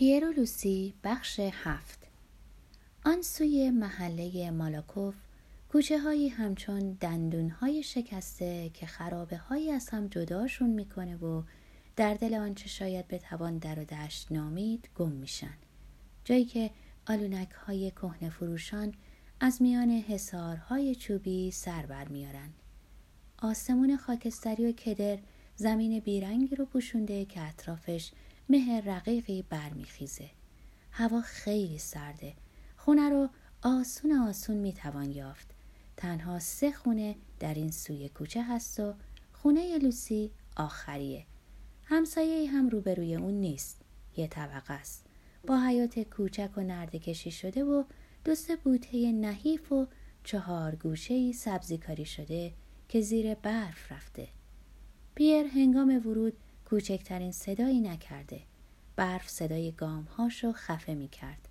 پیر و لوسی بخش هفت. آن سوی محله مالاکوف کوچه هایی همچون دندون های شکسته که خرابه هایی از هم جداشون می‌کنه و در دل آنچه شاید بتوان در و دشت نامید گم میشن. جایی که آلونک های کهنه فروشان از میان حسارهای چوبی سر بر میارن آسمون خاکستری و کدر زمین بیرنگی رو پوشونده که اطرافش مه رقیقی برمیخیزه. هوا خیلی سرده. خونه رو آسون آسون می‌توان یافت. تنها سه خونه در این سوی کوچه هست و خونه لوسی آخریه. همسایه هم روبروی اون نیست. یه طبقه است. با حیات کوچک و نرده کشی شده و دو سه بوته نحیف و چهار گوشه سبزی کاری شده که زیر برف رفته. پیر هنگام ورود کوچکترین صدایی نکرده. برف صدای گامهاشو خفه می کرد.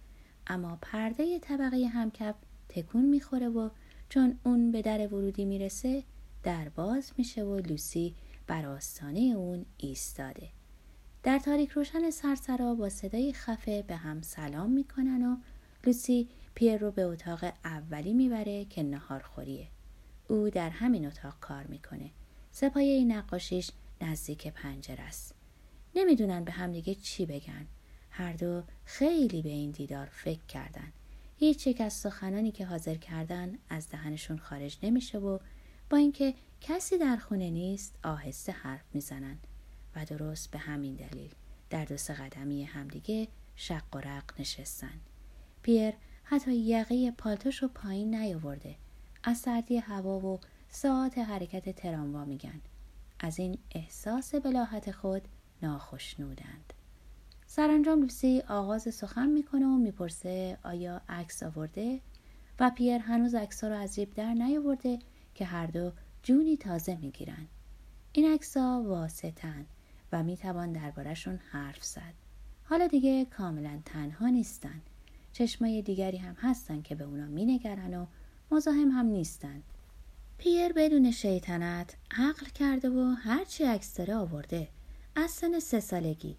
اما پرده طبقه همکف تکون می‌خوره و چون اون به در ورودی می‌رسه در باز میشه و لوسی بر آستانه اون ایستاده. در تاریک روشن سرسرا با صدای خفه به هم سلام می‌کنن و لوسی پیر رو به اتاق اولی می‌بره که نهار خوریه او در همین اتاق کار می‌کنه. سپایه نقاشیش نزدیک پنجره است. نمی‌دونن به همدیگه چی بگن. هر دو خیلی به این دیدار فکر کردن. هیچ یک از سخنانی که حاضر کردن از دهنشون خارج نمیشه و با اینکه کسی در خونه نیست آهسته حرف می‌زنن. و درست به همین دلیل در دو سه قدمی همدیگه شق و رق نشستن. پیر حتی یقه پالتوش رو پایین نیاورده. از سردی هوا و ساعت حرکت تراموا میگن. از این احساس بلاحت خود ناخشنودند. سرانجام لوسی آغاز سخن می‌کنه و می‌پرسه آیا عکس آورده؟ و پیر هنوز عکس رو از جیب در نیاورده که هر دو جونی تازه می‌گیرن. این عکسها واسطن و می‌توان دربارهشون حرف زد. حالا دیگه کاملا تنها نیستن. چشمای دیگری هم هستن که به اونا مینگرن و مزاحم هم نیستن. پیر بدون شیطنت عقل کرده و هرچی عکس داره آورده. از سن سه سالگی.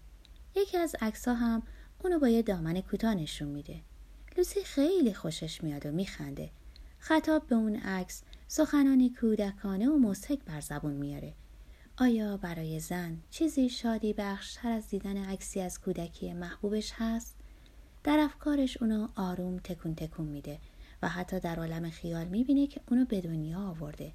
یکی از عکس هم اونو با یه دامن کوتاه نشون میده. لوسی خیلی خوشش میاد و میخنده. خطاب به اون عکس سخنانی کودکانه و مضحک بر زبون میاره. آیا برای زن چیزی شادی بخشتر از دیدن عکسی از کودکی محبوبش هست؟ در افکارش اونو آروم تکون تکون میده. و حتی در عالم خیال می‌بینه که اونو به دنیا آورده.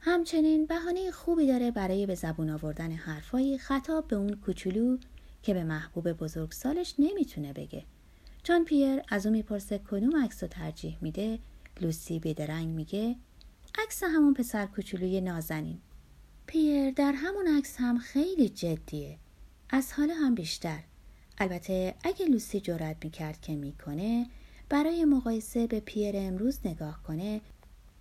همچنین بهانه خوبی داره برای به زبون آوردن حرفایی خطاب به اون کوچولو که به محبوب بزرگ سالش نمی‌تونه بگه. چون پیر از اون می‌پرسه کدوم عکس رو ترجیح میده؟ لوسی بیدرنگ میگه عکس همون پسر کوچولوی نازنین. پیر در همون عکس هم خیلی جدیه. از حالا هم بیشتر. البته اگه لوسی جرأت می‌کرد که می‌کنه برای مقایسه به پیر امروز نگاه کنه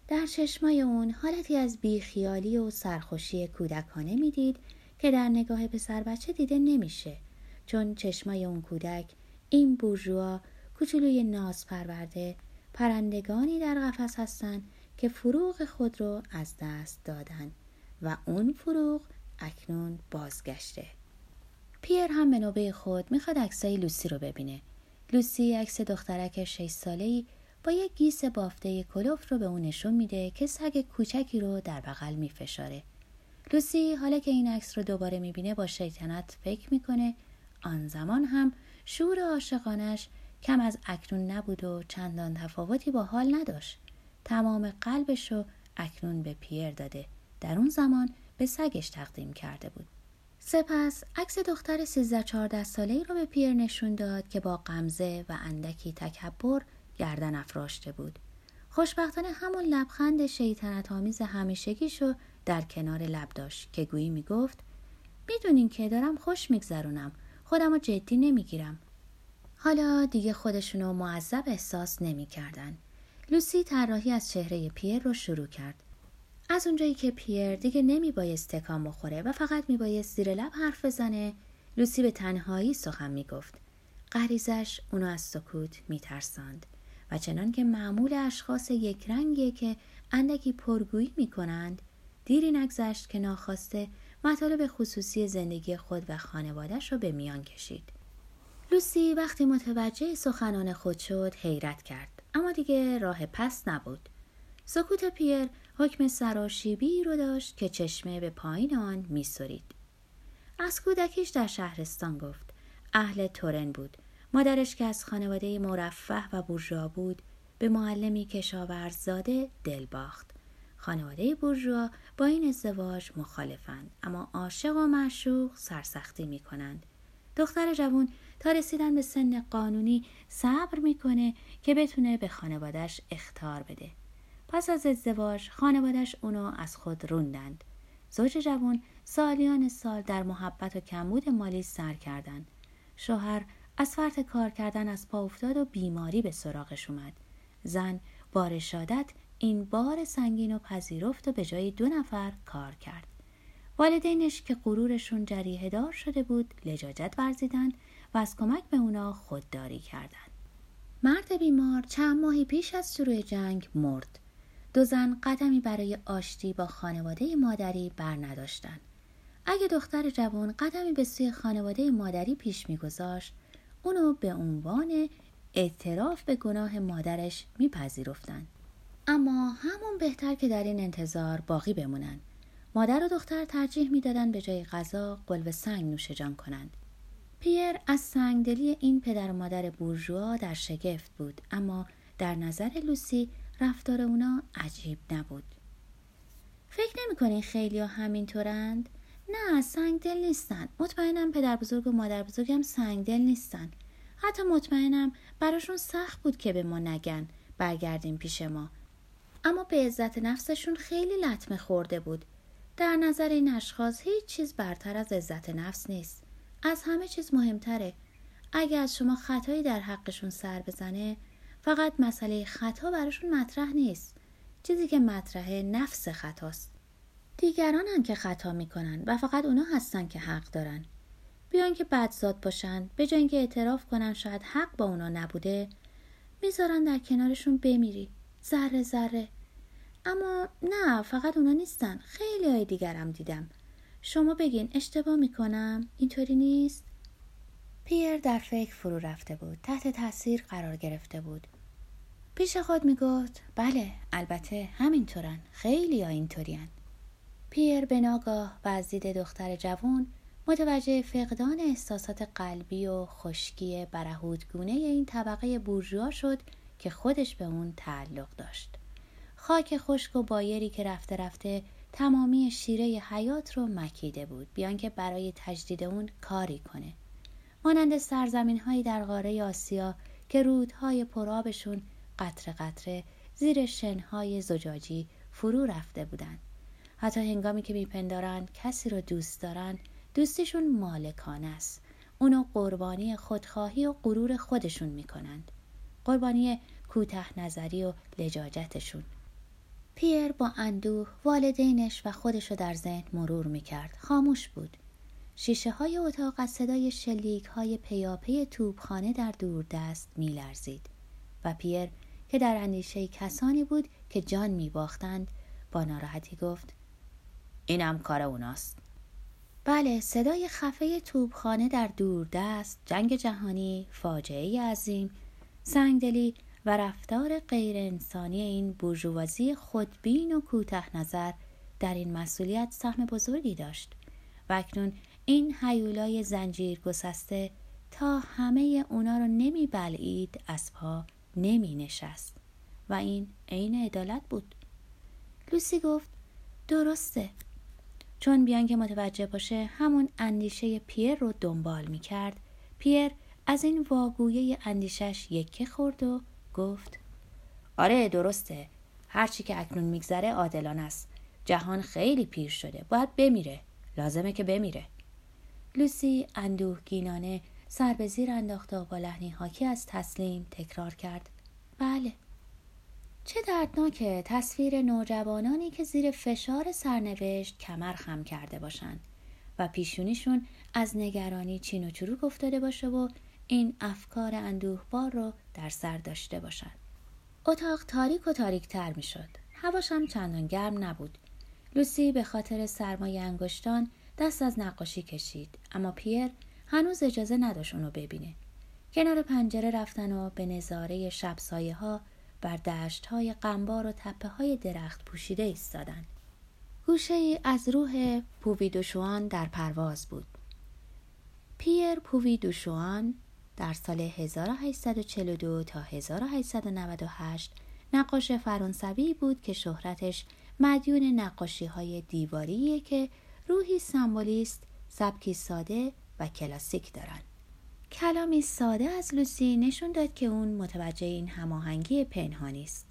در چشمای اون حالتی از بیخیالی و سرخوشی کودکانه می‌دید که در نگاه پسر بچه دیده نمیشه چون چشمای اون کودک این بورژوا کوچولوی ناز پرورده پرندگانی در قفس هستند که فروغ خود رو از دست دادن و اون فروغ اکنون بازگشته. پیر هم به نوبه خود می‌خواد عکسای لوسی رو ببینه. لوسی عکس دخترک شش ساله‌ای با یک گیس بافته کلوف رو به اون نشون میده که سگ کوچکی رو در بغل میفشاره. لوسی حالا که این عکس رو دوباره می‌بینه با شیطنت فکر می‌کنه. آن زمان هم شور عاشقانش کم از اکنون نبود و چندان تفاوتی با حال نداشت. تمام قلبش رو اکنون به پیر داده. در اون زمان به سگش تقدیم کرده بود. سپس عکس دختر 13 14 ساله رو به پیر نشون داد که با غمزه و اندکی تکبر گردن افراشته بود. خوشبختانه همون لبخند شیطنت آمیز همیشگیشو در کنار لب داشت که گویی می‌گفت می‌دونین که دارم خوش میگذرونم. خودم رو جدی نمی‌گیرم. حالا دیگه خودشونو معذب احساس نمی‌کردن. لوسی طراحی از چهره پیر رو شروع کرد. از اونجایی که پیر دیگه نمی بایست تکان بخوره و فقط می بایست زیر لب حرف بزنه لوسی به تنهایی سخن می گفت غریزش اونو از سکوت می ترساند و چنان که معمول اشخاص یک رنگیه که اندکی پرگویی می کنند دیری نگذشت که ناخواسته مطالب خصوصی زندگی خود و خانوادش رو به میان کشید. لوسی وقتی متوجه سخنان خود شد حیرت کرد. اما دیگه راه پس نبود. سکوت پیر حکم سراشیبی رو داشت که چشمه به پایین آن میسرید از کودکیش در شهرستان گفت اهل تورن بود مادرش که از خانواده مرفه و بورژوا بود به معلمی کشاورز زاده دل باخت خانواده بورژوا با این ازدواج مخالفند اما عاشق و معشوق سرسختی می کنند. دختر جوان تا رسیدن به سن قانونی صبر می‌کنه که بتونه به خانوادش اختار بده. پس از ازدواج خانوادش اونو از خود روندند. زوج جوان سالیان سال در محبت و کمبود مالی سر کردند. شوهر از فرط کار کردن از پا افتاد و بیماری به سراغش اومد. زن با رشادت این بار سنگین و پذیرفت و به جای دو نفر کار کرد. والدینش که غرورشون جریه دار شده بود لجاجت ورزیدند و از کمک به اونا خودداری کردند. مرد بیمار چند ماهی پیش از شروع جنگ مرد. دو زن قدمی برای آشتی با خانواده مادری بر نداشتن. اگه دختر جوان قدمی به سوی خانواده مادری پیش میگذاشت اونو به عنوان اعتراف به گناه مادرش میپذیرفتند. اما همون بهتر که در این انتظار باقی بمونن. مادر و دختر ترجیح می‌دادند به جای غذا قلب سنگ نوش جان کنند. پیر از سنگدلی این پدر و مادر بورژوا در شگفت بود اما در نظر لوسی رفتار اونا عجیب نبود. فکر نمی خیلی ها همینطورند؟ نه سنگدل نیستن. مطمئنم پدر بزرگ و مادر بزرگم سنگدل نیستن. حتی مطمئنم براشون سخت بود که به ما نگن برگردیم پیش ما. اما به عزت نفسشون خیلی لطمه خورده بود. در نظر این اشخاص هیچ چیز برتر از عزت نفس نیست. از همه چیز مهمتره. اگه از شما خطایی در حقشون سر بزنه فقط مسئله خطا براشون مطرح نیست. چیزی که مطرحه نفس خطاست. دیگران هم که خطا می‌کنن و فقط اونا هستن که حق دارن. بیان که بدزاد باشن به جای اینکه اعتراف کنن شاید حق با اونا نبوده می‌ذارن در کنارشون بمیری ذره ذره اما نه فقط اونا نیستن خیلی های دیگرم دیدم شما بگین اشتباه می‌کنم اینطوری نیست پیر در فکر فرو رفته بود تحت تاثیر قرار گرفته بود پیش خود می‌گفت بله البته همینطورن خیلی ها اینطورین پیر به ناگاه و از دید دختر جوان متوجه فقدان احساسات قلبی و خشکی برهودگونه این طبقه بورژوا شد که خودش به اون تعلق داشت. خاک خشک و بایری که رفته رفته تمامی شیره حیات رو مکیده بود بیان که برای تجدید اون کاری کنه. مانند سرزمین هایی در قاره آسیا که رودهای پرابشون قطره قطره زیر شنهای زجاجی فرو رفته بودند. حتی هنگامی که میپندارند کسی رو دوست دارن دوستیشون مالکانه است. اونو قربانی خودخواهی و غرور خودشون می‌کنند. قربانی کوته نظری و لجاجتشون. پیر با اندوه والدینش و خودش رو در ذهن مرور می‌کرد. خاموش بود. شیشه های اتاق از صدای شلیک های پیاپی توبخانه در دور دست میلرزید و پیر که در اندیشه کسانی بود که جان میباختند با ناراحتی گفت اینم کار اوناست. بله صدای خفه توبخانه در دوردست جنگ جهانی فاجعه عظیم سنگدلی و رفتار غیر انسانی این بورژوازی خودبین و کوته نظر در این مسئولیت سهم بزرگی داشت و اکنون این حیولای زنجیر گسسته تا همه اونا رو نمی بلعید از پا نمی نشست و این عین عدالت بود. لوسی گفت درسته. چون بیان که متوجه باشه همون اندیشه پیر رو دنبال می کرد پیر از این واگویه اندیشش یکه خورد و گفت آره درسته. هرچی که اکنون میگذره عادلانه است. جهان خیلی پیر شده. باید بمیره. لازمه که بمیره. لوسی اندوهگینانه سر به زیر انداخت و با لحنی حاکی از تسلیم تکرار کرد بله چه دردناکه تصویر نوجوانانی که زیر فشار سرنوشت کمر خم کرده باشند و پیشونیشون از نگرانی چین و چروک افتاده باشه و این افکار اندوهبار رو در سر داشته باشند. اتاق تاریک و تاریک تر می شد. هواش هم چندان گرم نبود. لوسی به خاطر سرمای انگشتان دست از نقاشی کشید اما پیر هنوز اجازه نداشت اونو ببینه. کنار پنجره رفتن و به نظاره شبسایه ها بر دشت های قنبار و تپه های درخت پوشیده ایستادند. گوشه ای از روح پوویدوشوان در پرواز بود. پیر پوویدوشوان در سال 1842 تا 1898 نقاش فرانسوی بود که شهرتش مدیون نقاشی های دیواریه که روحی سمبولیست، سبکی ساده و کلاسیک دارند. کلامی ساده از لوسی نشون داد که اون متوجه این هماهنگی پنهانی است.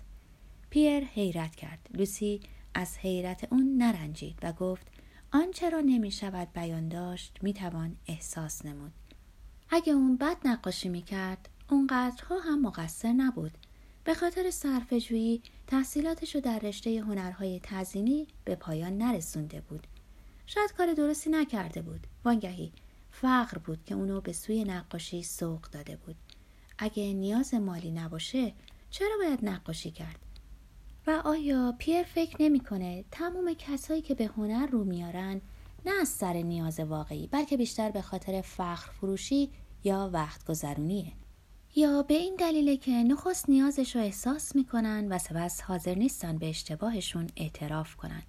پیر حیرت کرد. لوسی از حیرت اون نرنجید و گفت آنچه را نمی شود بیان داشت می توان احساس نمود. اگه اون بد نقاشی می کرد اونقدرها هم مقصر نبود. به خاطر صرفه‌جویی تحصیلاتش رو در رشته هنرهای تزینی به پایان نرسونده بود. شاید کار درستی نکرده بود. وانگهی فقر بود که اونو به سوی نقاشی سوق داده بود. اگه نیاز مالی نباشه چرا باید نقاشی کرد؟ و آیا پیر فکر نمی‌کنه تمام کسایی که به هنر رو میارن نه از سر نیاز واقعی بلکه بیشتر به خاطر فخر فروشی یا وقت گذرونیه یا به این دلیله که نخست نیازش رو احساس می‌کنن و سپس حاضر نیستن به اشتباهشون اعتراف کنن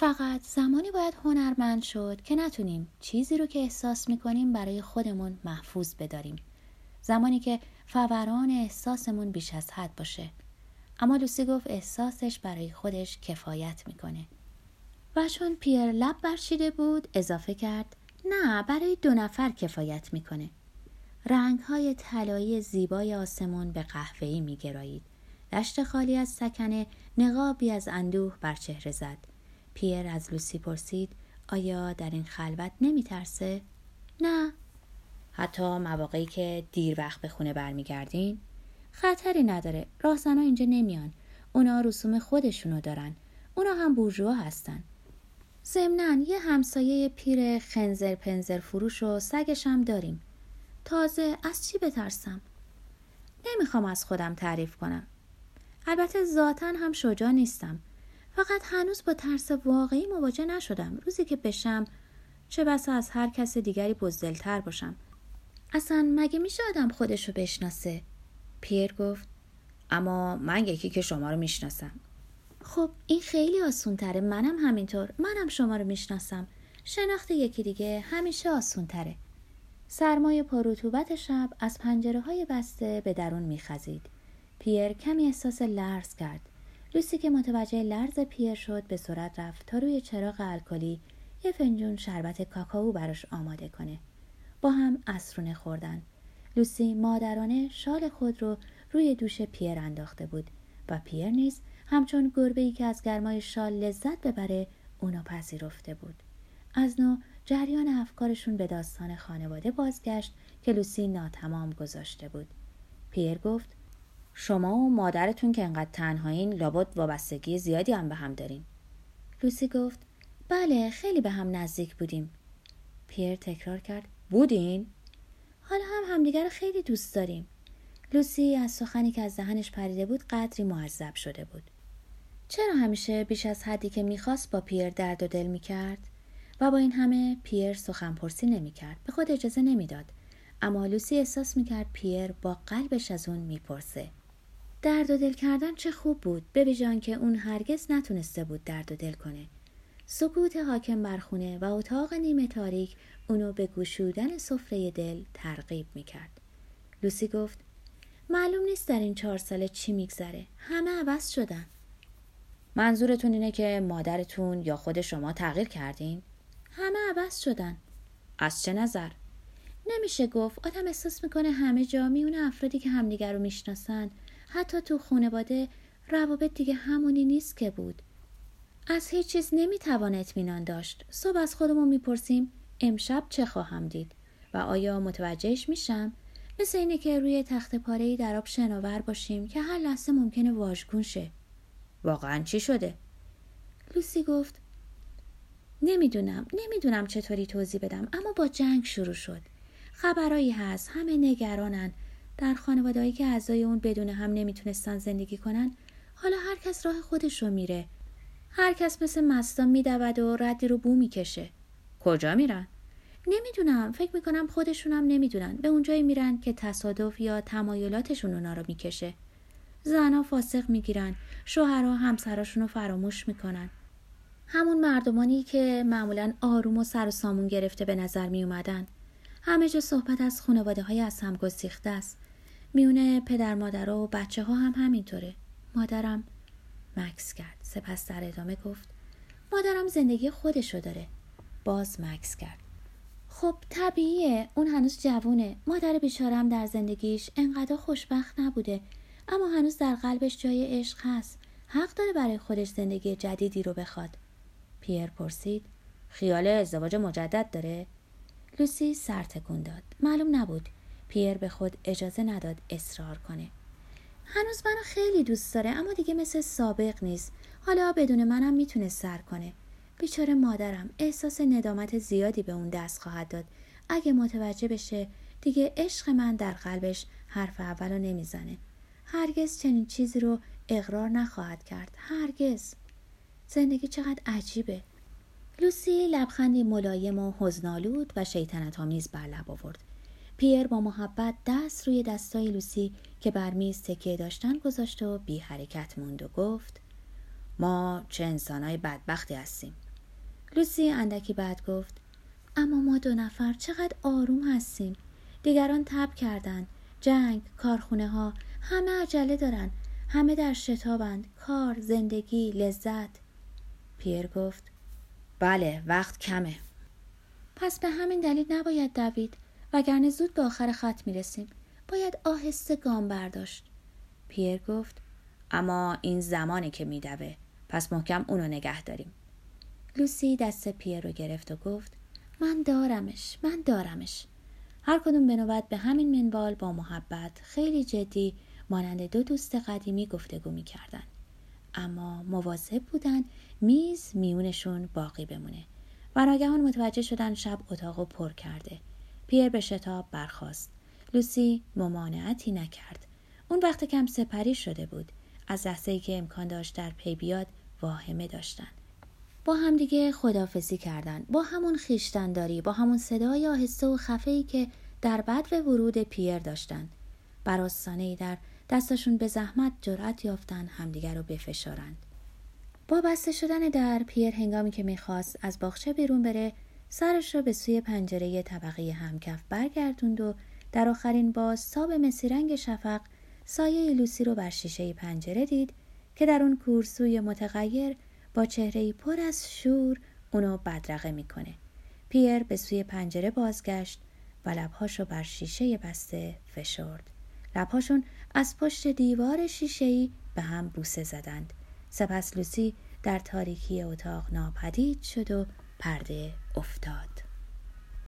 فقط زمانی باید هنرمند شد که نتونیم چیزی رو که احساس می‌کنیم برای خودمون محفوظ بداریم. زمانی که فوران احساسمون بیش از حد باشه. اما لوسی گفت احساسش برای خودش کفایت می‌کنه. و چون پیر لب برشیده بود اضافه کرد نه برای دو نفر کفایت می‌کنه. رنگ های طلایی زیبای آسمون به قهوه‌ای میگرایید. دشت خالی از سکنه نقابی از اندوه بر چهره زد. پیر از لوسی پرسید آیا در این خلوت نمی ترسه؟ نه. حتی مواقعی که دیر وقت به خونه برمیگردین؟ خطری نداره. راهزنها اینجا نمیان. اونا رسوم خودشونو دارن. اونا هم بورژوا هستن. ضمنا یه همسایه پیر خنزر پنزر فروش و سگش هم داریم. تازه از چی بترسم؟ نمی‌خوام از خودم تعریف کنم. البته ذاتا هم شجاع نیستم. فقط هنوز با ترس واقعی مواجه نشدم. روزی که بشم چه بسا از هر کس دیگری بزدلتر باشم. اصلا مگه میشه آدم خودشو بشناسه؟ پیر گفت اما من یکی که شما رو می‌شناسم. خب این خیلی آسون تره منم همینطور. منم شما رو می‌شناسم. شناخت یکی دیگه همیشه آسون تره سرمای پروتوبت شب از پنجره های بسته به درون میخزید. پیر کمی احساس لرز کرد. لوسی که متوجه لرز پیر شد به سرعت رفت تا روی چراغ الکلی یه فنجون شربت کاکائو براش آماده کنه. با هم اسرونه خوردن. لوسی مادرانه شال خود رو روی دوش پیر انداخته بود و پیر نیز همچون گربه ای که از گرمای شال لذت ببره اونو پذیرفته بود. از نو جریان افکارشون به داستان خانواده بازگشت که لوسی ناتمام گذاشته بود. پیر گفت شما و مادرتون که انقدر تنهایین لابد وابستگی زیادی هم به هم دارین. لوسی گفت بله خیلی به هم نزدیک بودیم. پیر تکرار کرد بودین؟ حالا هم همدیگر رو خیلی دوست داریم. لوسی از سخنی که از دهنش پریده بود قدری معذب شده بود. چرا همیشه بیش از حدی که می‌خواست با پیر درد و دل می‌کرد؟ و با این همه پیر سخن پرسی نمی‌کرد به خود اجازه نمی‌داد. اما لوسی احساس می‌کرد پیر با قلبش از اون می‌پرسه. درد و دل کردن چه خوب بود. به که اون هرگز نتونسته بود درد و دل کنه. سکوت حاکم بر خونه و اتاق نیمه تاریک اونو به گشودن سفره دل ترغیب می‌کرد. لوسی گفت معلوم نیست در این چهار ساله چی میگذره. همه عوض شدن. منظورتون اینه که مادرتون یا خود شما تغییر کردین؟ همه عوض شدن. از چه نظر؟ نمیشه گفت. آدم احساس می‌کنه همه جا میون افرادی که همدیگر رو می‌شناسن. حتی تو خانواده روابط دیگه همونی نیست که بود. از هیچ چیز نمی‌توان اطمینان داشت. صبح از خودمون می‌پرسیم امشب چه خواهم دید؟ و آیا متوجهش میشم؟ مثل اینه که روی تخت پاره در آب شناور باشیم که هر لحظه ممکنه واژگون شه. واقعا چی شده؟ لوسی گفت نمی‌دونم نمی‌دونم چطوری توضیح بدم اما با جنگ شروع شد. خبرایی هست همه نگرانن. در خانوادهایی که اعضای اون بدون هم نمی‌تونستن زندگی کنن حالا هر کس راه خودش رو میره. هر کس مثل مستا میدود و ردی رو بو می‌کشه. کجا میرن؟ نمی‌دونم. فکر می‌کنم خودشونم نمی‌دونن. به اونجایی میرن که تصادف یا تمایلاتشون اونا رو می‌کشه. زنها فاسق می‌گیرن. شوهرها همسراشون رو فراموش می‌کنن. همون مردمانی که معمولا آروم و سر و سامون گرفته به نظر می اومدن. همه جا صحبت از خانواده های از هم گسیخته است. میونه پدر مادر و بچه ها هم همینطوره. مادرم مکس کرد. سپس در ادامه گفت مادرم زندگی خودشو داره. باز مکس کرد. خب طبیعیه اون هنوز جوونه مادر بیچارم در زندگیش انقدر خوشبخت نبوده اما هنوز در قلبش جای عشق هست حق داره برای خودش زندگی جدیدی رو بخواد پیر پرسید خیال ازدواج مجدد داره لوسی سر تکون داد معلوم نبود پیر به خود اجازه نداد اصرار کنه. هنوز منو خیلی دوست داره اما دیگه مثل سابق نیست. حالا بدون منم می‌تونه سر کنه. بیچاره مادرم احساس ندامت زیادی به اون دست خواهد داد. اگه متوجه بشه دیگه عشق من در قلبش حرف اولو نمی‌زنه. هرگز چنین چیزی رو اقرار نخواهد کرد. هرگز. زندگی چقدر عجیبه. لوسی لبخندی ملایم و حزنالود و شیطنت آمیز بر لب آورد. پیر با محبت دست روی دستای لوسی که بر میز تکیه داشتن گذاشت و بی حرکت موند و گفت ما چه انسانای بدبختی هستیم. لوسی اندکی بعد گفت اما ما دو نفر چقدر آروم هستیم. دیگران تب کردن جنگ کارخونه ها همه عجله دارن همه در شتابند کار زندگی لذت. پیر گفت بله وقت کمه. پس به همین دلیل نباید دوید. وگرنه زود به آخر خط می‌رسیم. باید آهسته گام برداشت. پیر گفت اما این زمانی که میدوه. پس محکم اونو نگه داریم. لوسی دست پیر رو گرفت و گفت من دارمش من دارمش. هر کدوم به نوبت به همین منوال با محبت خیلی جدی مانند دو دوست قدیمی گفتگو می‌کردن. اما مواظب بودن میز میونشون باقی بمونه و ناگهان متوجه شدن شب اتاق پر کرده. پیر به شتاب برخاست. لوسی ممانعتی نکرد. اون وقت کم سپری شده بود. از لحظه ای که امکان داشت در پی بیاد واهمه داشتن. با همدیگه خدافزی کردن. با همون خیشتنداری با همون صدای آهسته و خفه ای که در بد ورود پیر داشتن. بر در دستشون به زحمت جرأت یافتن همدیگر رو بفشارند. با بسته شدن در پیر هنگامی که می‌خواست از باغچه بیرون بره سرش رو به سوی پنجره طبقه همکف برگردوند و در آخرین باز ساب مسیرنگ شفق سایه لوسی رو بر شیشه پنجره دید که در اون کورسوی متغیر با چهره پر از شور اونو بدرقه می‌کنه. پیر به سوی پنجره بازگشت و لبهاشو بر شیشه بسته فشرد. لبهاشون از پشت دیوار شیشهای به هم بوسه زدند. سپس لوسی در تاریکی اتاق ناپدید شد و پرده افتاد.